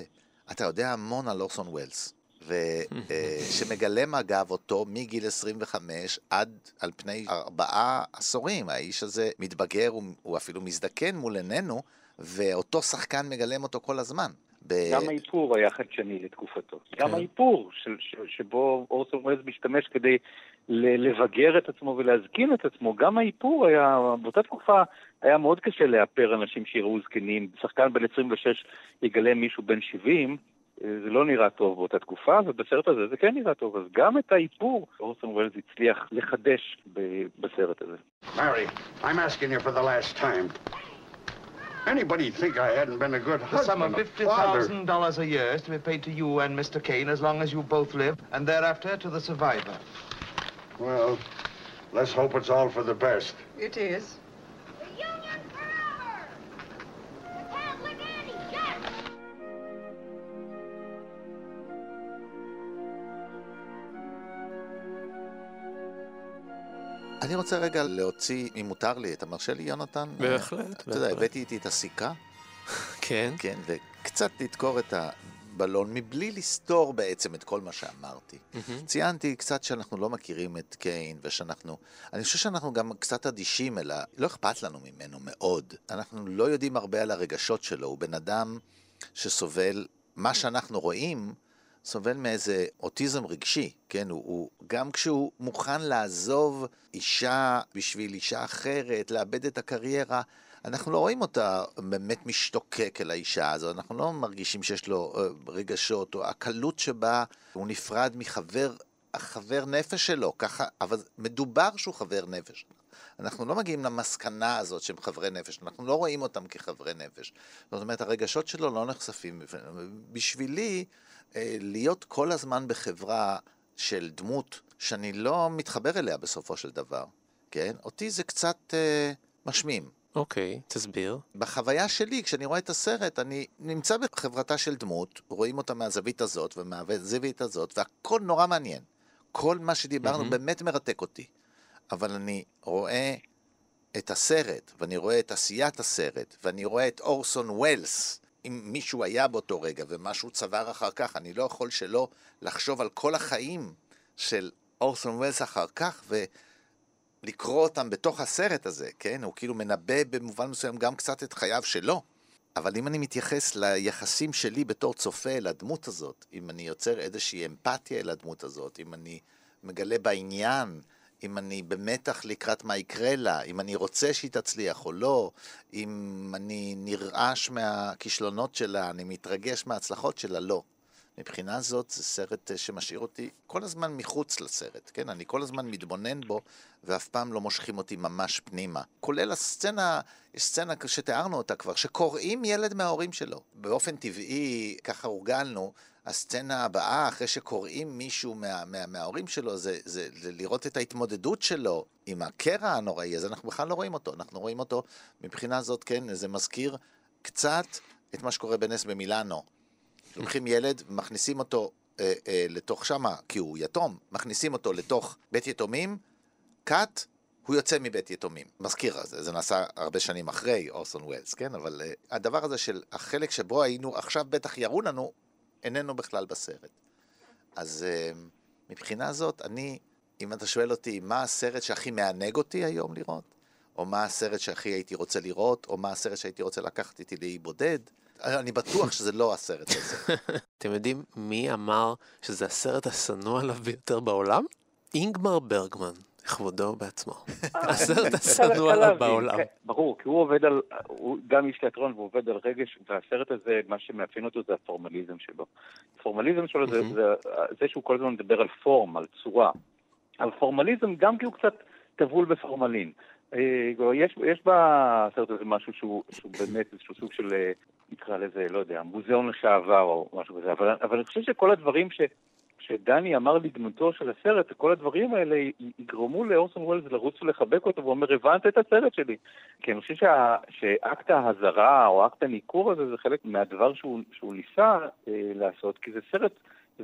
אתה יודע המון על אורסון ווילס. ושמגלם אגב אותו מגיל 25 עד על פני ארבעה עשורים. האיש הזה מתבגר, הוא, הוא אפילו מזדקן מול עינינו, ואותו שחקן מגלם אותו כל הזמן. ב... גם האיפור היה חדשני לתקופתו. כן. גם האיפור של, ש, שבו אורסון ווילס משתמש כדי לבגר את עצמו ולהזקין את עצמו, גם האיפור היה, באותה תקופה היה מאוד קשה לאפר אנשים שיראו זקנים. שחקן בן 26 יגלם מישהו בן 70, זה לא נראה טוב באותה תקופה, ובסרט הזה זה כן נראה טוב. אז גם את האיפור אורסון ווילס הצליח לחדש בסרט הזה. Mary, I'm asking you for the last time. Anybody think I hadn't been a good husband, The sum of $50,000 a year is to be paid to you and Mr. Kane as long as you both live, and thereafter to the survivor. Well, let's hope it's all for the best. It is. אני רוצה רגע להוציא, אם מותר לי, אתה מרשה לי, יונתן? בהחלט. אתה יודע, הבאתי איתי את הסיכה. כן. כן, וקצת לדקור את הבלון, מבלי לסתור בעצם את כל מה שאמרתי. ציינתי קצת שאנחנו לא מכירים את קיין, ושאנחנו... אני חושב שאנחנו גם קצת אדישים אלא, לא אכפת לנו ממנו מאוד. אנחנו לא יודעים הרבה על הרגשות שלו, הוא בן אדם שסובל, מה שאנחנו רואים... סובל מאיזה אוטיזם רגשי, כן? הוא, הוא גם כשהוא מוכן לעזוב אישה בשביל אישה אחרת, לאבד את הקריירה, אנחנו לא רואים אותה באמת משתוקק אל האישה הזו, אנחנו לא מרגישים שיש לו אה, רגשות, או הקלות שבה הוא נפרד מחבר, החבר נפש שלו, ככה, אבל מדובר שהוא חבר נפש. אנחנו לא מגיעים למסקנה הזאת שהם חברי נפש, אנחנו לא רואים אותם כחברי נפש. זאת אומרת, הרגשות שלו לא נחשפים. בשבילי, אה, להיות כל הזמן בחברה של דמות שאני לא מתחבר אליה בסופו של דבר, כן? אותי זה קצת אה, משמים. אוקיי, okay, תסביר. בחוויה שלי, כשאני רואה את הסרט, אני נמצא בחברתה של דמות, רואים אותה מהזווית הזאת ומהזווית הזאת, והכל נורא מעניין. כל מה שדיברנו mm-hmm. באמת מרתק אותי. אבל אני רואה את הסרט, ואני רואה את עשיית הסרט, ואני רואה את אורסון ווילס, אם מישהו היה באותו רגע ומה שהוא צבר אחר כך, אני לא יכול שלא לחשוב על כל החיים של אורסון ווילס אחר כך ולקרוא אותם בתוך הסרט הזה, כן? הוא כאילו מנבא במובן מסוים גם קצת את חייו שלו. אבל אם אני מתייחס ליחסים שלי בתור צופה אל הדמות הזאת, אם אני יוצר איזושהי אמפתיה אל הדמות הזאת, אם אני מגלה בעניין, אם אני במתח לקראת מה יקרה לה, אם אני רוצה שהיא תצליח או לא, אם אני נרעש מהכישלונות שלה, אני מתרגש מההצלחות שלה, לא. מבחינה זאת זה סרט אה, שמשאיר אותי כל הזמן מחוץ לסרט, כן? אני כל הזמן מתבונן בו ואף פעם לא מושכים אותי ממש פנימה. כולל הסצנה, יש סצנה שתיארנו אותה כבר, שקוראים ילד מההורים שלו. באופן טבעי, ככה הורגלנו, הסצנה הבאה, אחרי שקוראים מישהו מה, מה, מההורים שלו, זה, זה, זה לראות את ההתמודדות שלו עם הקרע הנוראי, אז אנחנו בכלל לא רואים אותו. אנחנו רואים אותו, מבחינה זאת, כן, זה מזכיר קצת את מה שקורה בנס במילאנו. לוקחים ילד, מכניסים אותו אה, אה, לתוך שמה, כי הוא יתום, מכניסים אותו לתוך בית יתומים, קאט, הוא יוצא מבית יתומים. מזכיר, זה, זה נעשה הרבה שנים אחרי אורסון ווילס, כן? אבל uh, הדבר הזה של החלק שבו היינו, עכשיו בטח יראו לנו, איננו בכלל בסרט. אז uh, מבחינה זאת, אני, אם אתה שואל אותי מה הסרט שהכי מענג אותי היום לראות, או מה הסרט שהכי הייתי רוצה לראות, או מה הסרט שהייתי רוצה לקחת איתי לאי בודד, אני בטוח שזה לא הסרט הזה. אתם יודעים מי אמר שזה הסרט השנוא עליו ביותר בעולם? אינגמר ברגמן. כבודו בעצמו. הסרט השנוא עליו בעולם. כן, ברור, כי הוא עובד על, הוא גם איש תיאטרון והוא עובד על רגש, והסרט הזה, מה שמאפיין אותו זה הפורמליזם שלו. הפורמליזם שלו זה, זה, זה שהוא כל הזמן מדבר על פורם, על צורה. על פורמליזם גם כי הוא קצת טבול בפורמלין. אה, יש, יש בסרט הזה משהו שהוא, שהוא באמת איזשהו סוג של, אה, נקרא לזה, לא יודע, מוזיאון לשעבר או משהו כזה, אבל, אבל אני חושב שכל הדברים ש... שדני אמר לדמותו של הסרט, כל הדברים האלה יגרמו לאורסון וולס לרוץ ולחבק אותו, והוא אומר, הבנת את הסרט שלי. כי אני חושב שה, שאקט ההזרה או אקט הניכור הזה זה חלק מהדבר שהוא, שהוא ניסה אה, לעשות, כי זה סרט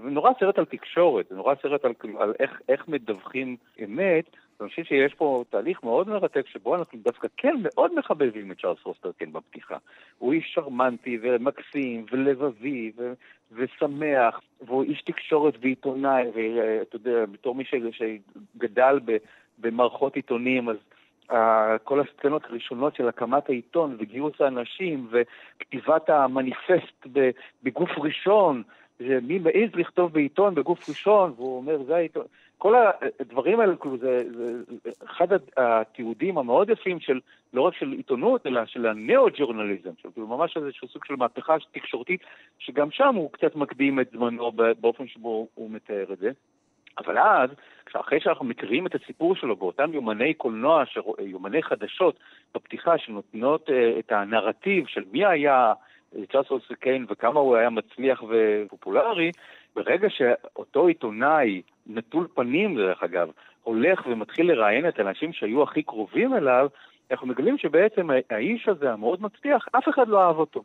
זה נורא סרט על תקשורת, זה נורא סרט על, על איך, איך מדווחים אמת, ואני חושב שיש פה תהליך מאוד מרתק שבו אנחנו דווקא כן מאוד מחבבים את צ'ארלס פוסטר כן בפתיחה. הוא איש שרמנטי ומקסים ולבבי ו- ושמח, והוא איש תקשורת ועיתונאי, ואתה יודע, בתור מי שגדל ב- במערכות עיתונים, אז Uh, כל הסצנות הראשונות של הקמת העיתון וגיוס האנשים וכתיבת המניפסט בגוף ראשון, מי מעז לכתוב בעיתון בגוף ראשון, והוא אומר, זה העיתון. כל הדברים האלה, כאילו, זה, זה, אחד התיעודים המאוד יפים של, לא רק של עיתונות, אלא של הנאו-ג'ורנליזם, של כאילו ממש איזשהו סוג של מהפכה תקשורתית, שגם שם הוא קצת מקדים את זמנו באופן שבו הוא מתאר את זה. אבל אז, אחרי שאנחנו מכירים את הסיפור שלו באותם יומני קולנוע, יומני חדשות בפתיחה שנותנות uh, את הנרטיב של מי היה צ'ארלס קיין וכמה הוא היה מצליח ופופולרי, ברגע שאותו עיתונאי, נטול פנים דרך אגב, הולך ומתחיל לראיין את האנשים שהיו הכי קרובים אליו, אנחנו מגלים שבעצם האיש הזה המאוד מצליח, אף אחד לא אהב אותו.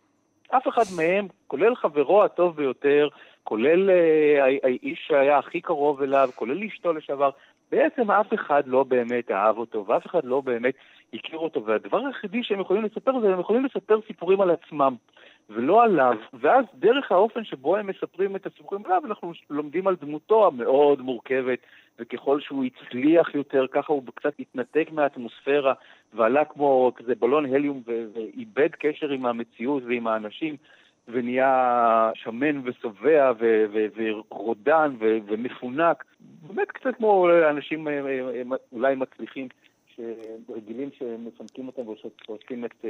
אף אחד מהם, כולל חברו הטוב ביותר, כולל אה, האיש שהיה הכי קרוב אליו, כולל אשתו לשעבר, בעצם אף אחד לא באמת אהב אותו, ואף אחד לא באמת הכיר אותו, והדבר היחידי שהם יכולים לספר זה הם יכולים לספר סיפורים על עצמם. ולא עליו, ואז דרך האופן שבו הם מספרים את הסיפורים עליו, אנחנו לומדים על דמותו המאוד מורכבת, וככל שהוא הצליח יותר, ככה הוא קצת התנתק מהאטמוספירה, ועלה כמו כזה בלון הליום ואיבד קשר עם המציאות ועם האנשים. ונהיה שמן ושובע ורודן ומפונק, באמת קצת כמו אנשים אה, אה, אה, אולי מצליחים שרגילים שמפנקים אותם ועושים את,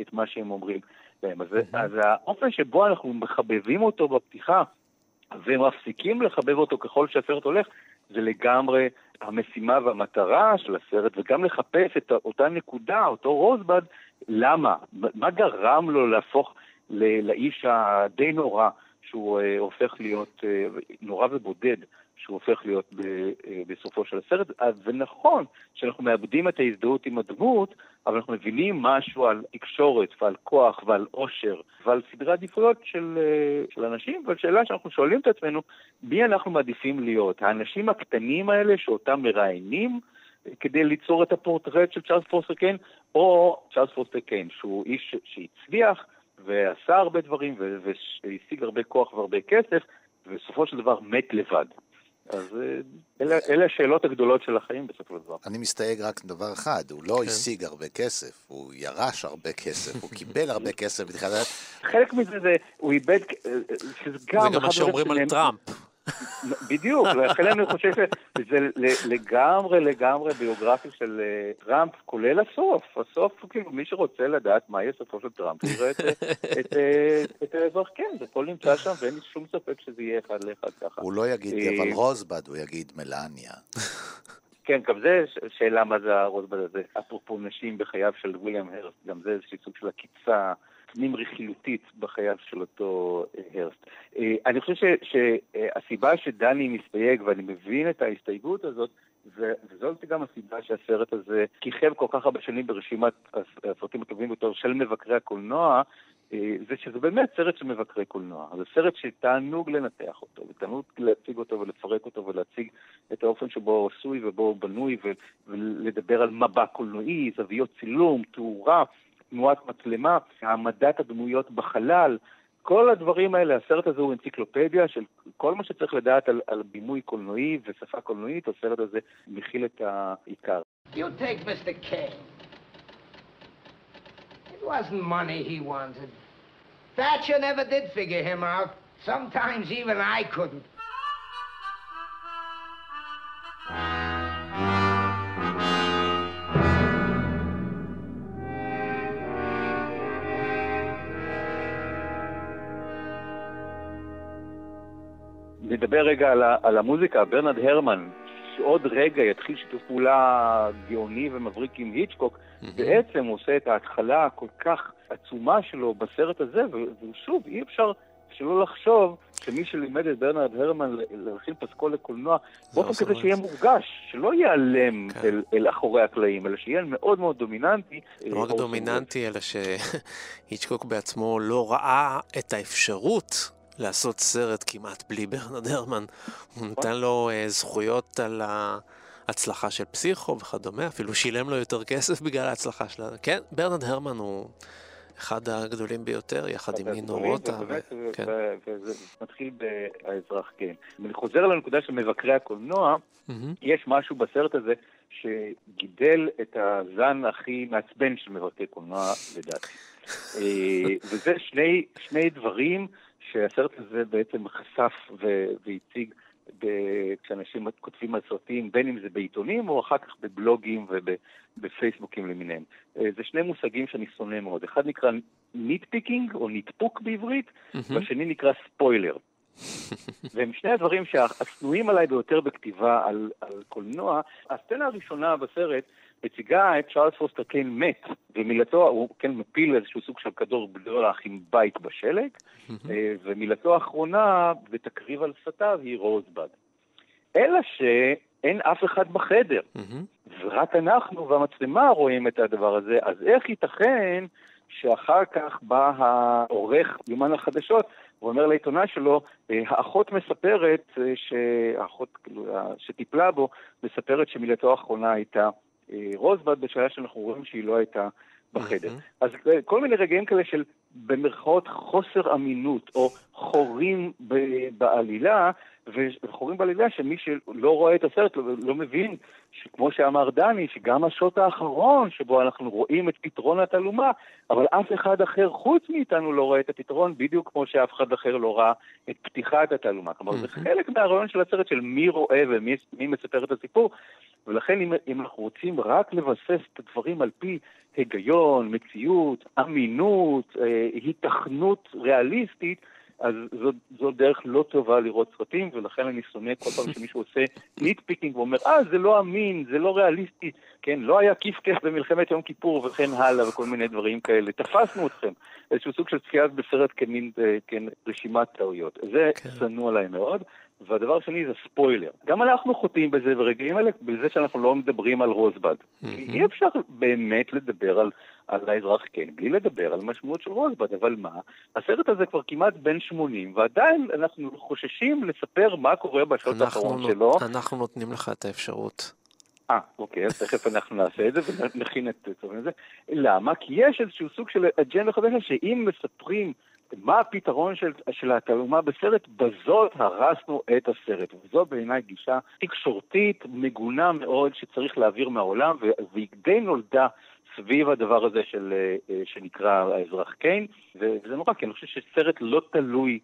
את מה שהם אומרים להם. אז, אז האופן שבו אנחנו מחבבים אותו בפתיחה ומפסיקים לחבב אותו ככל שהסרט הולך, זה לגמרי המשימה והמטרה של הסרט, וגם לחפש את אותה נקודה, אותו רוזבד, למה? מה גרם לו להפוך לאיש הדי נורא שהוא uh, הופך להיות נורא ובודד, שהוא הופך להיות ב, uh, בסופו של הסרט. ונכון שאנחנו מאבדים את ההזדהות עם הדמות, אבל אנחנו מבינים משהו על תקשורת ועל כוח ועל עושר ועל סדרי עדיפויות של, uh, של אנשים, ועל שאלה שאנחנו שואלים את עצמנו, מי אנחנו מעדיפים להיות? האנשים הקטנים האלה שאותם מראיינים? כדי ליצור את הפורטרט של צ'ארלס פוסטר קיין, או צ'ארלס פוסטר קיין, שהוא איש שהצליח, ועשה הרבה דברים והשיג הרבה כוח והרבה כסף, ובסופו של דבר מת לבד. אז אה, אלה, אלה השאלות הגדולות של החיים בסופו של דבר. אני מסתייג רק דבר אחד, הוא לא כן. השיג הרבה כסף, הוא ירש הרבה כסף, הוא קיבל הרבה כסף. חלק מזה זה, הוא איבד, אה, אה, שזה גם... זה גם מה שאומרים על טראמפ. בדיוק, לכן אני חושב שזה לגמרי לגמרי ביוגרפיה של אה, טראמפ, כולל הסוף. הסוף, כאילו, מי שרוצה לדעת מה יהיה סופו של טראמפ, יראה את האזרח, כן, זה הכל נמצא שם, ואין לי שום ספק שזה יהיה אחד לאחד ככה. הוא לא יגיד אבל אה, רוזבד, הוא יגיד מלניה. כן, גם זה שאלה מה זה הרוזבד הזה. אפרופו נשים בחייו של וויליאם הרסט, גם זה איזשהו סוג של עקיצה. פנים רכילותית בחייו של אותו אה, הרסט. אה, אני חושב שהסיבה שדני מסתייג, ואני מבין את ההסתייגות הזאת, וזאת גם הסיבה שהסרט הזה כיכב כל כך הרבה שנים ברשימת הסרטים הטובים ביותר של מבקרי הקולנוע, אה, זה שזה באמת סרט של מבקרי קולנוע. זה סרט שתענוג לנתח אותו, ותענוג להציג אותו ולפרק אותו ולהציג את האופן שבו הוא עשוי ובו הוא בנוי, ולדבר על מבע קולנועי, זוויות צילום, תאורה. תנועת מצלמה, העמדת הדמויות בחלל, כל הדברים האלה, הסרט הזה הוא אנציקלופדיה של כל מה שצריך לדעת על, על בימוי קולנועי ושפה קולנועית, הסרט הזה מכיל את העיקר. You take Mr. King. It wasn't money he wanted. Thatcher never did figure him out. Sometimes even I couldn't. נדבר רגע על, על המוזיקה, ברנרד הרמן, שעוד רגע יתחיל שיתוף פעולה גאוני ומבריק עם היצ'קוק, mm-hmm. בעצם הוא עושה את ההתחלה הכל כך עצומה שלו בסרט הזה, ושוב, אי אפשר שלא לחשוב שמי שלימד את ברנרד הרמן להכין פסקול לקולנוע, באופן כזה שיהיה מורגש, שלא ייעלם כן. אל, אל אחורי הקלעים, אלא שיהיה מאוד מאוד דומיננטי. לא רק דומיננטי, אלא שהיצ'קוק בעצמו לא ראה את האפשרות לעשות סרט כמעט בלי ברנרד הרמן. הוא נתן לו אה, זכויות על ההצלחה של פסיכו וכדומה, אפילו שילם לו יותר כסף בגלל ההצלחה שלה. כן, ברנרד הרמן הוא אחד הגדולים ביותר, יחד עם נינו רוטה. ו- וזה מתחיל באזרח כן. אני חוזר לנקודה של מבקרי הקולנוע, יש משהו בסרט הזה שגידל את הזן הכי מעצבן של מבקרי קולנוע, לדעתי. אה, וזה שני, שני דברים שהסרט הזה בעצם חשף והציג כשאנשים כותבים על סרטים, בין אם זה בעיתונים או אחר כך בבלוגים ובפייסבוקים למיניהם. אה, זה שני מושגים שאני שונא מאוד. אחד נקרא nitpicking או ניטפוק בעברית, והשני נקרא ספוילר. והם שני הדברים שהשנואים עליי ביותר בכתיבה על, על קולנוע. הסצנה הראשונה בסרט מציגה את צ'ארלס פוסטר קיין מת, ומילתו, הוא כן מפיל איזשהו סוג של כדור בדולח עם בית בשלג, אה, ומילתו האחרונה בתקריב על שפתיו היא רוזבד. אלא שאין אף אחד בחדר, ורק אנחנו והמצלמה רואים את הדבר הזה, אז איך ייתכן שאחר כך בא העורך יומן החדשות ואומר לעיתונאי שלו, אה, האחות מספרת, אה, שהאחות כאילו, שטיפלה בו, מספרת שמילתו האחרונה הייתה אה, רוזבד, בשעה שאנחנו רואים שהיא לא הייתה בחדר. אז אה, כל מיני רגעים כאלה של במרכאות חוסר אמינות, או חורים ב- בעלילה, וחורים בעלילה שמי שלא רואה את הסרט לא, לא מבין, שכמו שאמר דני, שגם השוט האחרון שבו אנחנו רואים את פתרון התעלומה, אבל אף אחד אחר חוץ מאיתנו לא רואה את הפתרון, בדיוק כמו שאף אחד אחר לא ראה את פתיחת התעלומה. כלומר, זה חלק מהרעיון של הסרט של מי רואה ומי מי מספר את הסיפור, ולכן אם, אם אנחנו רוצים רק לבסס את הדברים על פי היגיון, מציאות, אמינות, אה, היתכנות ריאליסטית, אז זו, זו דרך לא טובה לראות סרטים, ולכן אני שונא כל פעם שמישהו עושה nitpicking ואומר, אה, זה לא אמין, זה לא ריאליסטי, כן, לא היה כיף כף במלחמת יום כיפור וכן הלאה וכל מיני דברים כאלה. תפסנו אתכם. איזשהו סוג של צפייה בסרט כמין, אה, כן, רשימת טעויות. זה שנוא עליי מאוד. והדבר השני זה ספוילר. גם אנחנו חוטאים בזה ברגעים האלה, בזה שאנחנו לא מדברים על רוזבד. כי אי אפשר באמת לדבר על, על האזרח כן, בלי לדבר על משמעות של רוזבד, אבל מה? הסרט הזה כבר כמעט בן 80, ועדיין אנחנו חוששים לספר מה קורה בשעות האחרון נות- שלו. אנחנו נותנים לך את האפשרות. אה, אוקיי, אז תכף אנחנו נעשה את זה ונכין את זה. למה? כי יש איזשהו סוג של אג'נדה חדשה שאם מספרים מה הפתרון של, של התעלומה בסרט, בזאת הרסנו את הסרט. וזו בעיניי גישה תקשורתית מגונה מאוד שצריך להעביר מהעולם, והיא די נולדה סביב הדבר הזה של, אה, שנקרא האזרח קיין, וזה נורא, כי אני חושב שסרט לא תלוי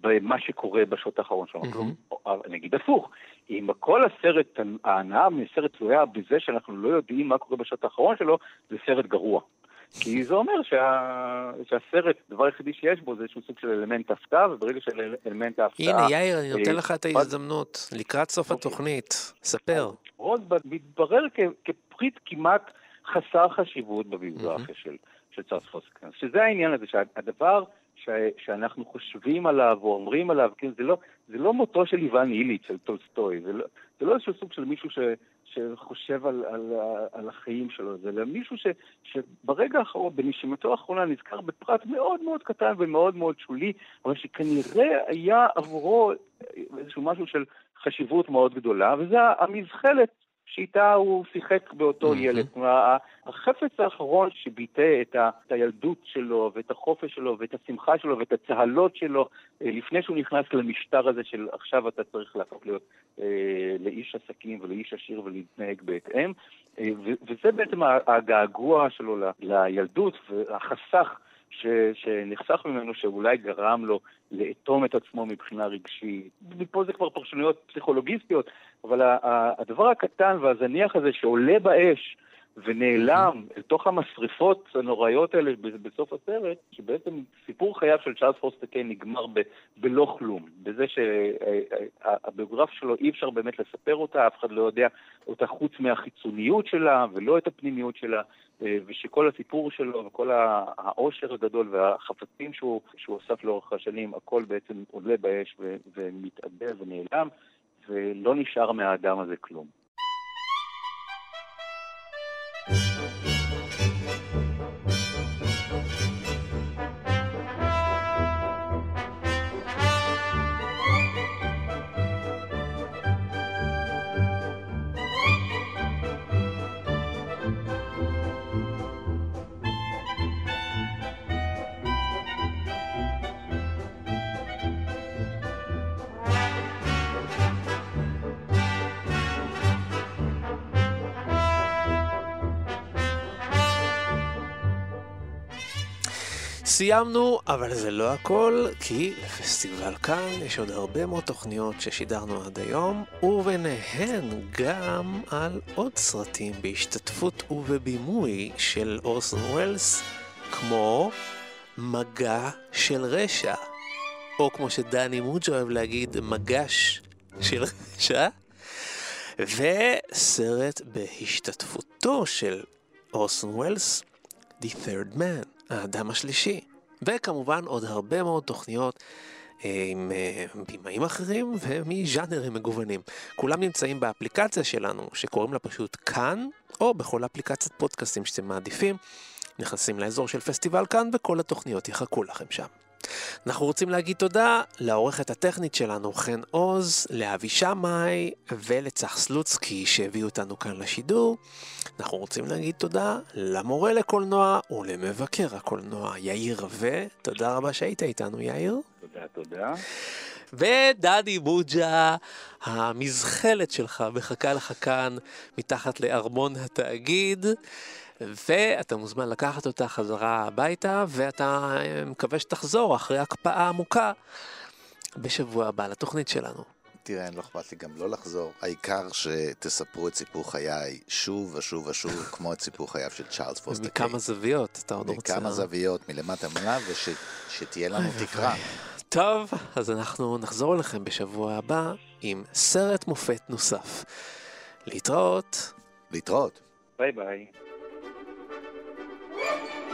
במה שקורה בשעות האחרון שלנו. או, אני אגיד הפוך, אם כל הסרט, ההנאה מסרט תלויה בזה שאנחנו לא יודעים מה קורה בשעות האחרון שלו, זה סרט גרוע. כי זה אומר שה... שהסרט, הדבר היחידי שיש בו זה איזשהו סוג של אלמנט הפתעה, וברגע של אלמנט ההפתעה... הנה, יאיר, אני נותן אה, לך את ההזדמנות, לקראת סוף התוכנית, ספר. רוזבד מתברר כ- כפריט כמעט חסר חשיבות בביוגרפיה של, של צ'ארלס פוסקן. שזה העניין הזה, שהדבר ש, שאנחנו חושבים עליו או אומרים עליו, כן, זה, לא, זה לא מותו של איוון איליץ', של טולסטוי, זה לא, זה לא איזשהו סוג של מישהו ש, שחושב על, על, על החיים שלו, זה אלא מישהו ש, שברגע האחרון, בנשימתו האחרונה, נזכר בפרט מאוד מאוד קטן ומאוד מאוד שולי, אבל שכנראה היה עבורו איזשהו משהו של חשיבות מאוד גדולה, וזה המזחלת שאיתה הוא שיחק באותו ילד. כלומר, החפץ האחרון שביטא את, ה, את הילדות שלו, ואת החופש שלו, ואת השמחה שלו, ואת הצהלות שלו, אה, לפני שהוא נכנס למשטר הזה של עכשיו אתה צריך להפוך להיות אה, לאיש עסקים ולאיש עשיר ולהתנהג בהתאם. אה, וזה בעצם הגעגוע שלו לילדות והחסך ש, שנחסך ממנו, שאולי גרם לו לאטום את עצמו מבחינה רגשית. ופה זה כבר פרשנויות פסיכולוגיסטיות, אבל ה- ה- הדבר הקטן והזניח הזה שעולה באש ונעלם אל תוך המשרפות הנוראיות האלה בסוף הסרט, שבעצם סיפור חייו של צ'ארלס פוסטר קיין נגמר ב- בלא כלום. בזה שהביוגרפיה שלו אי אפשר באמת לספר אותה, אף אחד לא יודע אותה חוץ מהחיצוניות שלה ולא את הפנימיות שלה. אה, ושכל הסיפור שלו וכל העושר הגדול והחפצים שהוא, שהוא אסף לאורך השנים, הכל בעצם עולה באש ו- ומתאדה ונעלם, ולא נשאר מהאדם הזה כלום. סיימנו, אבל זה לא הכל, כי לפסטיבל כאן יש עוד הרבה מאוד תוכניות ששידרנו עד היום, וביניהן גם על עוד סרטים בהשתתפות ובבימוי של אורסון וולס, כמו מגע של רשע, או כמו שדני מוג'ה אוהב להגיד, מגש של רשע, וסרט בהשתתפותו של אורסון וולס, The Third Man, האדם השלישי. וכמובן עוד הרבה מאוד תוכניות אה, עם אה, בימאים אחרים ומז'אנרים מגוונים. כולם נמצאים באפליקציה שלנו, שקוראים לה פשוט כאן, או בכל אפליקציית פודקאסטים שאתם מעדיפים. נכנסים לאזור של פסטיבל כאן, וכל התוכניות יחכו לכם שם. אנחנו רוצים להגיד תודה לעורכת הטכנית שלנו, חן עוז, לאבי שמאי ולצח סלוצקי שהביאו אותנו כאן לשידור. אנחנו רוצים להגיד תודה למורה לקולנוע ולמבקר הקולנוע יאיר רווה. תודה רבה שהיית איתנו, יאיר. תודה, תודה. ודני בוג'ה, המזחלת שלך מחכה לך כאן מתחת לארמון התאגיד. ואתה מוזמן לקחת אותה חזרה הביתה, ואתה אה, מקווה שתחזור אחרי הקפאה עמוקה בשבוע הבא לתוכנית שלנו. תראה, אין לא אכפת לי גם לא לחזור. העיקר שתספרו את סיפור חיי שוב ושוב ושוב, כמו את סיפור חייו של צ'ארלס פוסטר קיין. מכמה זוויות אתה עוד רוצה. מכמה זוויות, מלמטה מעלה, ושתהיה לנו תקרה. טוב, אז אנחנו נחזור אליכם בשבוע הבא עם סרט מופת נוסף. להתראות. להתראות. ביי ביי. Thank you.